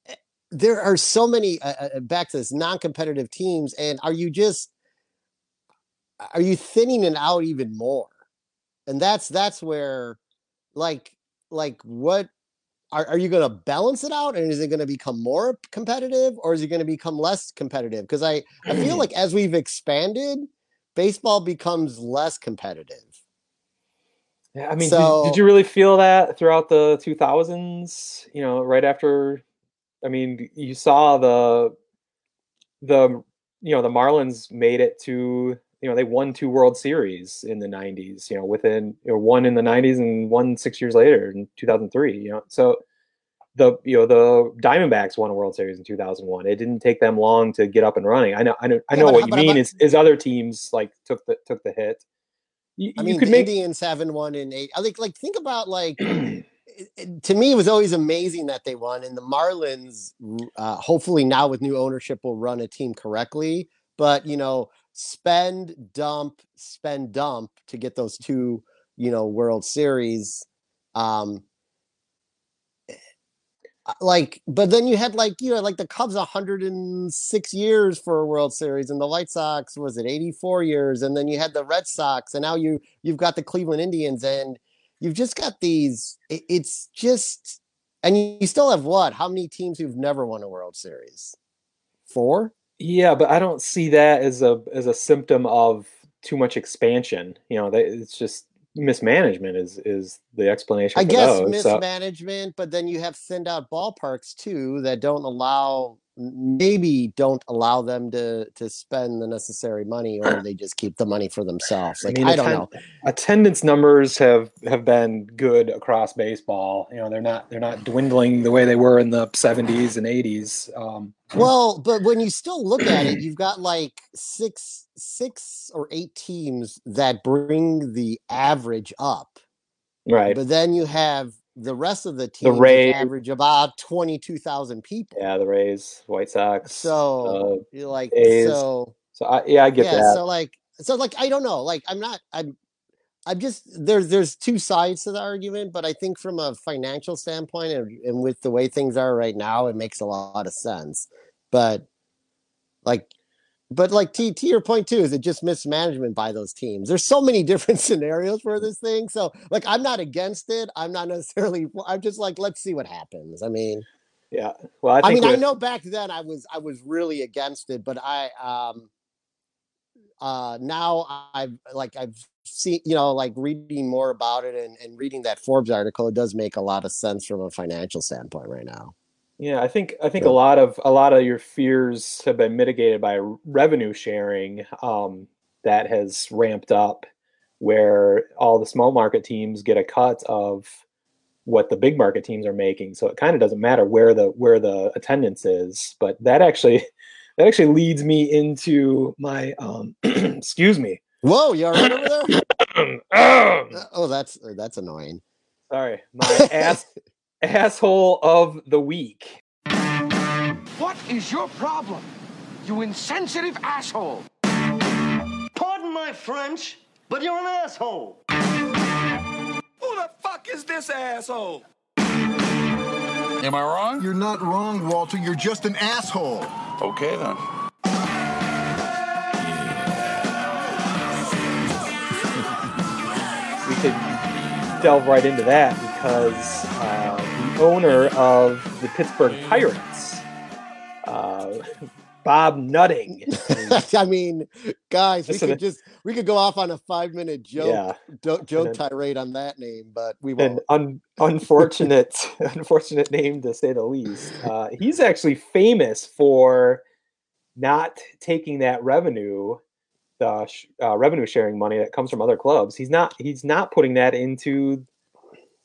eh, there are so many uh, uh, back to this non-competitive teams, and are you just are you thinning it out even more? And that's that's where, like, like what are, are you going to balance it out, and is it going to become more competitive, or is it going to become less competitive? Because I I feel like as we've expanded, baseball becomes less competitive. Yeah, I mean, So- did, did you really feel that throughout the 2000s? You know, right after, I mean, you saw the the you know the Marlins made it to you know they won two World Series in the 90s. You know, within you know, one in the 90s and one six years later in 2003. You know, so the you know the Diamondbacks won a World Series in 2001. It didn't take them long to get up and running. I know, I know, I know what you mean. but- is is other teams like took the took the hit. You, I you mean, could the make Indians having one in eight. I think, like, think about like it- it- to me, it was always amazing that they won. And the Marlins, uh, hopefully now with new ownership, will run a team correctly. But you know, spend, dump, spend, dump to get those two, you know, World Series. Um, uh, like, but then you had like you know like the Cubs 106 years for a World Series, and the White Sox was it 84 years, and then you had the Red Sox, and now you you've got the Cleveland Indians, and you've just got these. It, it's just, and you, you still have what? How many teams who've never won a World Series? Four. Yeah, but I don't see that as a as a symptom of too much expansion. You know, that it's just mismanagement is is the explanation. I guess those. So- mismanagement, but then you have thinned out ballparks too that don't allow maybe don't allow them to to spend the necessary money or they just keep the money for themselves. Like I, mean, don't atten- know. Attendance numbers have have been good across baseball. You know, they're not they're not dwindling the way they were in the 70s and 80s. Um, Well, but when you still look at it, you've got like six six or eight teams that bring the average up. right. But then you have the rest of the teams that Rays. average about 22,000 people. Yeah, the Rays, White Sox. So uh, you're like A's. so so I, yeah, I get yeah, that. so like so like I don't know. Like I'm not I'm I'm just there's there's two sides to the argument, but I think from a financial standpoint and, and with the way things are right now, it makes a lot of sense. But like but like to, to your point too, is it just mismanagement by those teams? There's so many different scenarios for this thing. So like I'm not against it. I'm not necessarily I'm just like, let's see what happens. I mean yeah. Well, I I, mean, I know back then I was I was really against it, but I um uh now I've like I've seen you know like reading more about it and, and reading that Forbes article, it does make a lot of sense from a financial standpoint right now. Yeah, I think I think Yeah. a lot of a lot of your fears have been mitigated by revenue sharing um, that has ramped up, where all the small market teams get a cut of what the big market teams are making. So it kind of doesn't matter where the where the attendance is, but that actually that actually leads me into my um, excuse me. Whoa, you all right over there? Um, Uh, Oh, that's uh, that's annoying. sorry, my ass asshole of the week. What is your problem? You insensitive asshole! Pardon my French, but you're an asshole. Who the fuck is this asshole? Am I wrong? You're not wrong, Walter. You're just an asshole. Okay then. we could delve right into that because uh, the owner of the Pittsburgh Pirates, uh, Bob Nutting, I mean, guys, we could just we could go off on a five minute joke yeah, do- joke then- tirade on that name, but we an won't. un- unfortunate, unfortunate name to say the least. Uh, he's actually famous for not taking that revenue, the uh, revenue sharing money that comes from other clubs. He's not. He's not putting that into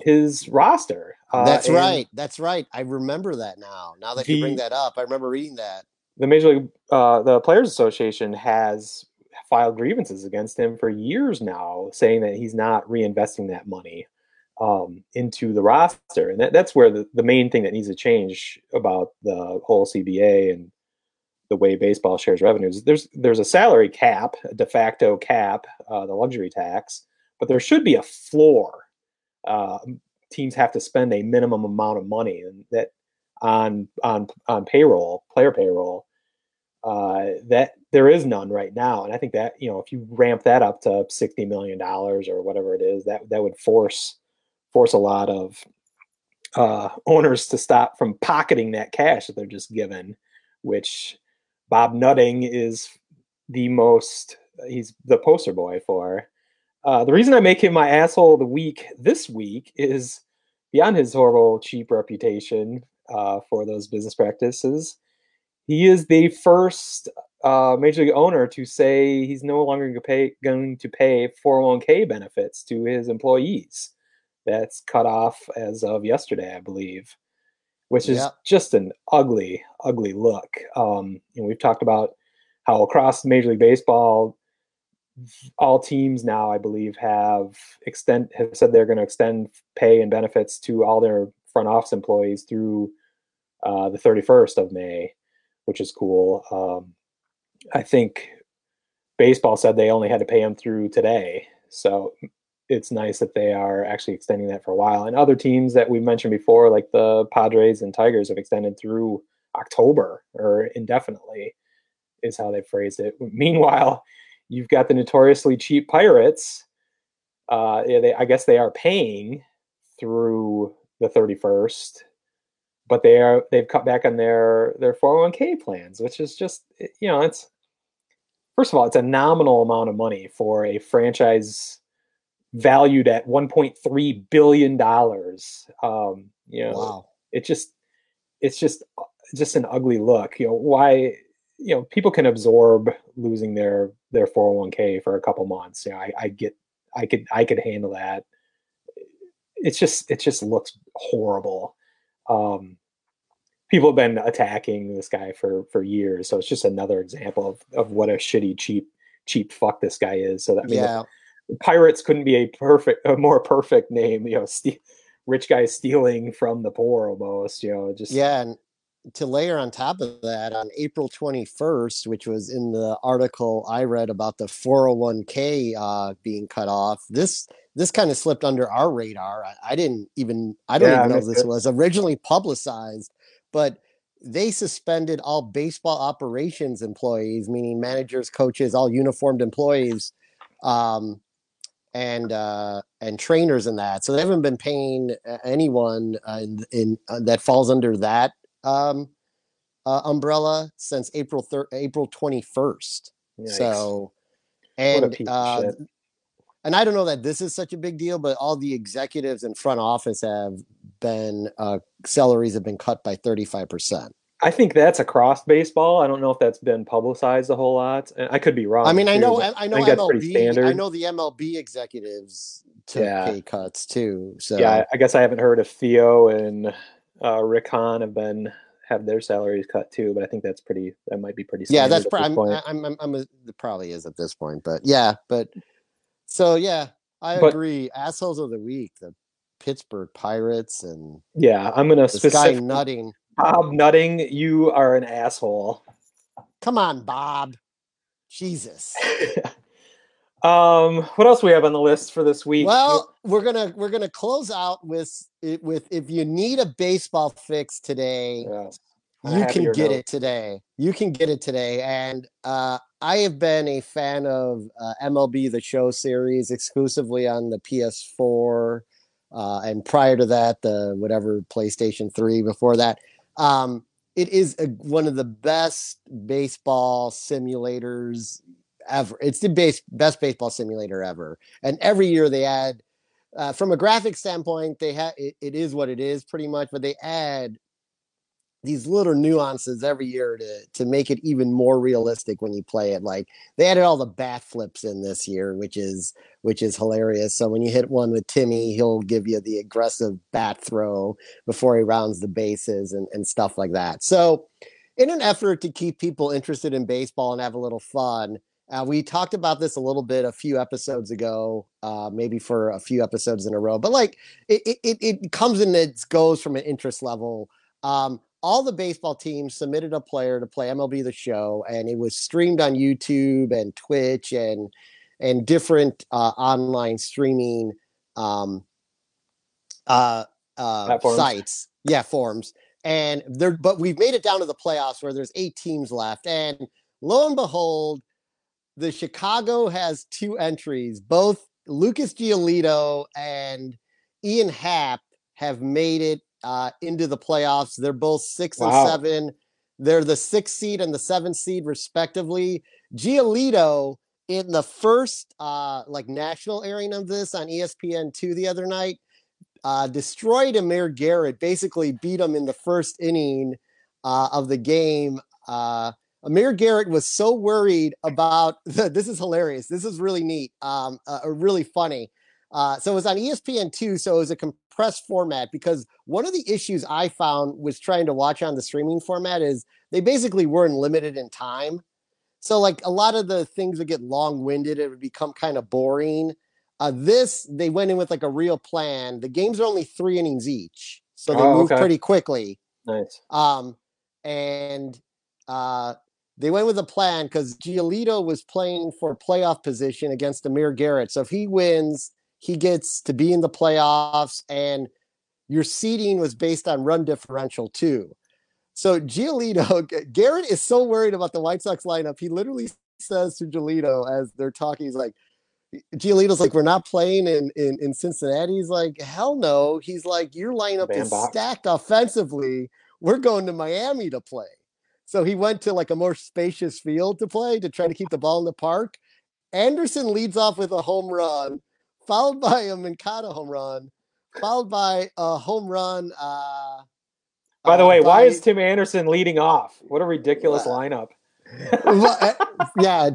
his roster. Uh, That's right. That's right. I remember that now. Now that you bring that up, I remember reading that. the Major League, uh, the Players Association has filed grievances against him for years now, saying that he's not reinvesting that money um, into the roster, and that, that's where the, the main thing that needs to change about the whole CBA and the way baseball shares revenues. There's there's a salary cap, a de facto cap, uh, the luxury tax, but there should be a floor. Uh, teams have to spend a minimum amount of money, and that on on on payroll, player payroll, uh, that there is none right now. And I think that you know if you ramp that up to sixty million dollars or whatever it is, that that would force force a lot of uh, owners to stop from pocketing that cash that they're just given, which Bob Nutting is the most he's the poster boy for. Uh, the reason I make him my asshole of the week this week is beyond his horrible, cheap reputation uh, for those business practices. He is the first uh, major league owner to say he's no longer going to pay, going to pay 401k benefits to his employees. That's cut off as of yesterday, I believe, which is just an ugly, ugly look. Um, and we've talked about how across Major League Baseball, all teams now, I believe, have extend have said they're going to extend pay and benefits to all their front office employees through uh, the 31st of May, which is cool. Um, I think baseball said they only had to pay them through today, so it's nice that they are actually extending that for a while. And other teams that we mentioned before, like the Padres and Tigers, have extended through October or indefinitely, is how they phrased it. Meanwhile, you've got the notoriously cheap Pirates. Uh, yeah, they, I guess they are paying through the 31st, but they are they've cut back on their their 401k plans, which is just you know it's first of all it's a nominal amount of money for a franchise valued at 1.3 billion dollars. Um, you know, Wow. it just it's just just an ugly look. You know why? You know, people can absorb losing their their 401k for a couple months. You know, I, I get, I could, I could handle that. It's just, it just looks horrible. Um, people have been attacking this guy for for years, so it's just another example of of what a shitty, cheap, cheap fuck this guy is. So that I mean, yeah. pirates couldn't be a perfect a more perfect name you know ste- rich guy stealing from the poor almost you know just Yeah, and to layer on top of that, on April 21st, which was in the article I read about the 401k uh, being cut off, this this kind of slipped under our radar. I, I didn't even I don't Yeah, even know if this was originally publicized, but they suspended all baseball operations employees, meaning managers, coaches, all uniformed employees, um, and uh, and trainers and that. So they haven't been paying anyone uh, in, in uh, that falls under that um, uh, umbrella since April thir- April twenty first. Yikes. So, and uh, and I don't know that this is such a big deal, but all the executives in front office have been uh, salaries have been cut by thirty five percent. i think that's across baseball i don't know if that's been publicized a whole lot i could be wrong I mean, I know, but I know MLB. I know the MLB executives took Yeah. pay cuts too. So yeah I, I guess i haven't heard of theo and uh, rick hahn have been have their salaries cut too but i think that's pretty that might be pretty yeah, that's at pro- I'm. I'm, I'm, I'm a, it probably is at this point, but yeah, but so yeah, I But- agree. Assholes of the week, the Pittsburgh Pirates and yeah i'm gonna this guy nutting. bob nutting you are an asshole Come on, Bob. Jesus. um what else we have on the list for this week Well, we're gonna we're gonna close out with with if you need a baseball fix today, Yeah. You can get it today. You can get it today. And uh, I have been a fan of uh, MLB The Show series exclusively on the PS4. Uh, and prior to that, the whatever PlayStation 3 before that. Um, it is a, one of the best baseball simulators ever. It's the base, best baseball simulator ever. And every year they add, uh, from a graphic standpoint, they have it, it is what it is pretty much, but they add these little nuances every year to to make it even more realistic when you play it. Like they added all the bat flips in this year, which is which is hilarious. So when you hit one with Timmy, he'll give you the aggressive bat throw before he rounds the bases and, and stuff like that. So in an effort to keep people interested in baseball and have a little fun, uh, we talked about this a little bit a few episodes ago, uh, maybe for a few episodes in a row. But like it, it, it- comes and it goes from an interest level. Um, all the baseball teams submitted a player to play MLB the Show, and it was streamed on YouTube and Twitch and and different uh, online streaming um, uh, uh, sites. Yeah, forms. And there, but we've made it down to the playoffs where there's eight teams left, and lo and behold, the Chicago has two entries. Both Lucas Giolito and Ian Happ have made it uh, into the playoffs. They're both six Wow. and seven. They're the sixth seed and the seventh seed, respectively. Giolito in the first uh, like national airing of this on ESPN two the other night uh, destroyed Amir Garrett. Basically, beat him in the first inning uh, of the game. Uh, Amir Garrett was so worried about this is hilarious. This is really neat, um, uh, really funny. Uh, so it was on ESPN two, so it was a compressed format because one of the issues I found was trying to watch on the streaming format is they basically weren't limited in time. so like a lot of the things would get long-winded. It would become kind of boring. Uh, this they went in with like a real plan. The games are only three innings each, so they Oh, move okay. pretty quickly. Nice. Um, and uh, they went with a plan because Giolito was playing for playoff position against Amir Garrett. So if he wins, he gets to be in the playoffs, and your seeding was based on run differential too. So Giolito, Garrett is so worried about the White Sox lineup. He literally says to Giolito as they're talking, he's like, Giolito's like, we're not playing in, in, in Cincinnati. He's like, hell no. He's like, your lineup is Bandbox. stacked offensively. We're going to Miami to play. So he went to like a more spacious field to play to try to keep the ball in the park. Anderson leads off with a home run, followed by a Moncada home run, followed by a home run. Uh, By the uh, way, why is Tim Anderson leading off? What a ridiculous lineup. Uh, yeah,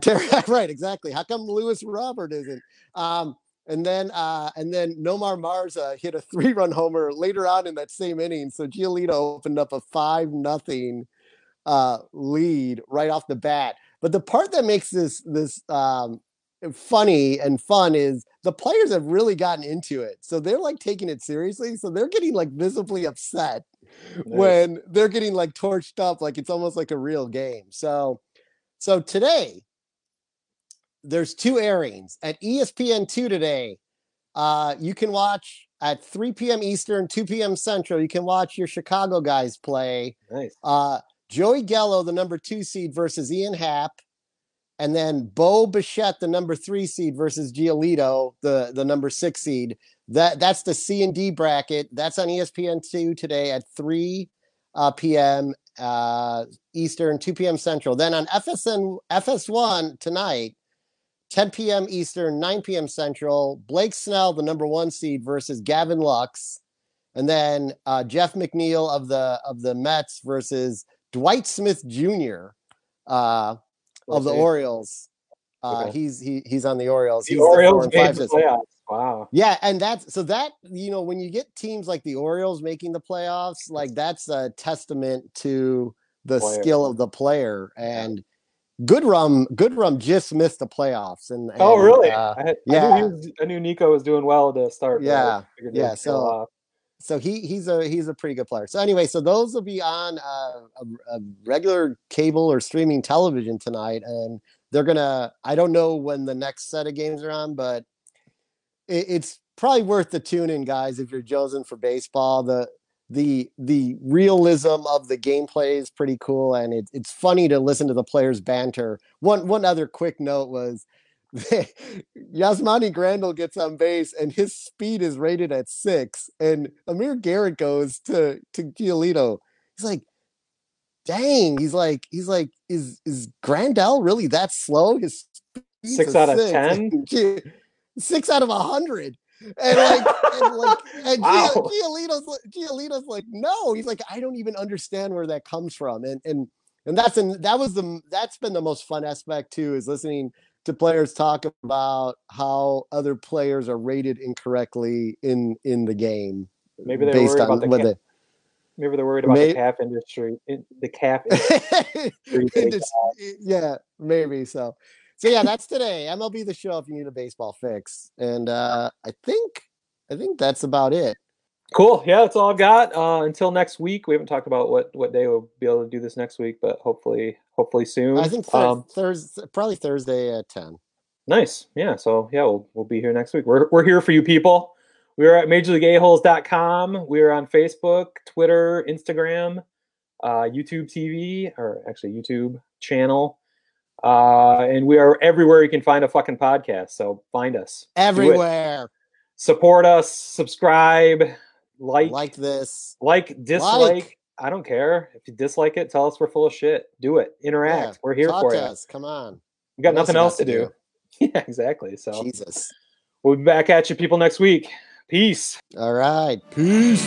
right, exactly. How come Luis Robert isn't? Um, and then uh, and then Nomar Mazara hit a three-run homer later on in that same inning. So Giolito opened up a five nothing uh, lead right off the bat. But the part that makes this this um, funny and fun is the players have really gotten into it. So they're like taking it seriously. So they're getting like visibly upset when they're getting like torched up like it's almost like a real game. So so today there's two airings at E ESPN2 today. Uh you can watch at 3 p.m. Eastern, 2 p.m. Central. You can watch your Chicago guys play. Nice. Uh Joey Gallo, the number 2 seed versus Ian Happ. And then Bo Bichette, the number 3 seed versus Giolito, the the number 6 seed. That that's the C and D bracket. That's on E ESPN2 today at 3 uh, p.m. Uh, Eastern, 2 p.m. Central. Then on FSN FS1 tonight, 10 p.m. Eastern, 9 p.m. Central. Blake Snell, the number one seed, versus Gavin Lux, and then uh, Jeff McNeil of the of the Mets versus Dwight Smith Jr. Uh, of the Okay. Orioles. Uh, Okay. He's he, he's on the Orioles. The He's Orioles and made the playoffs. Wow. Yeah, and that's so that you know when you get teams like the Orioles making the playoffs, like that's a testament to the Player. skill of the player. And Goodrum, Goodrum just missed the playoffs. And, Oh, really? uh, I, had, yeah. I, knew he was, I knew Niko was doing well to start. Yeah, yeah, so-. So he he's a he's a pretty good player. So anyway, so those will be on uh, a, a regular cable or streaming television tonight, and they're gonna. I don't know when the next set of games are on, but it, it's probably worth the tune in, guys. If you're chosen for baseball, the the the realism of the gameplay is pretty cool, and it, it's funny to listen to the players banter. One one other quick note was Yasmani Grandal gets on base and his speed is rated at six. And Amir Garrett goes to to Giolito. He's like, dang, he's like, he's like, is is Grandal really that slow? His Six out of six." 10? Six out of a hundred. And like, and like, and Wow. Giolito's, like- Giolito's like, no, he's like, I don't even understand where that comes from. And and and that's and that was the that's been the most fun aspect too is listening to players talk about how other players are rated incorrectly in in the game Maybe they're worried about the ca- Maybe they're worried about May- the calf industry. The calf industry. they, they yeah maybe so so yeah that's today mlb the show if you need a baseball fix and uh i think i think that's about it Cool. Yeah, that's all I've got. Uh, until next week, we haven't talked about what what day we'll be able to do this next week, but hopefully, hopefully soon. i think thir- Um, thursday probably thursday at 10 Nice. Yeah. So yeah, we'll we'll be here next week. We're we're here for you people. We're at majorleagueaholes.com. We're on Facebook, Twitter, Instagram, uh, YouTube TV, or actually YouTube channel. Uh, and we are everywhere you can find a fucking podcast. So find us. Everywhere Support us, subscribe, like, like, this. like dislike. Like. I don't care. If you dislike it, tell us we're full of shit. Do it. Interact. Yeah, we're here for you. us come on We got What nothing else to to do. Yeah, exactly. So jesus we'll be back at you people next week. Peace. all right peace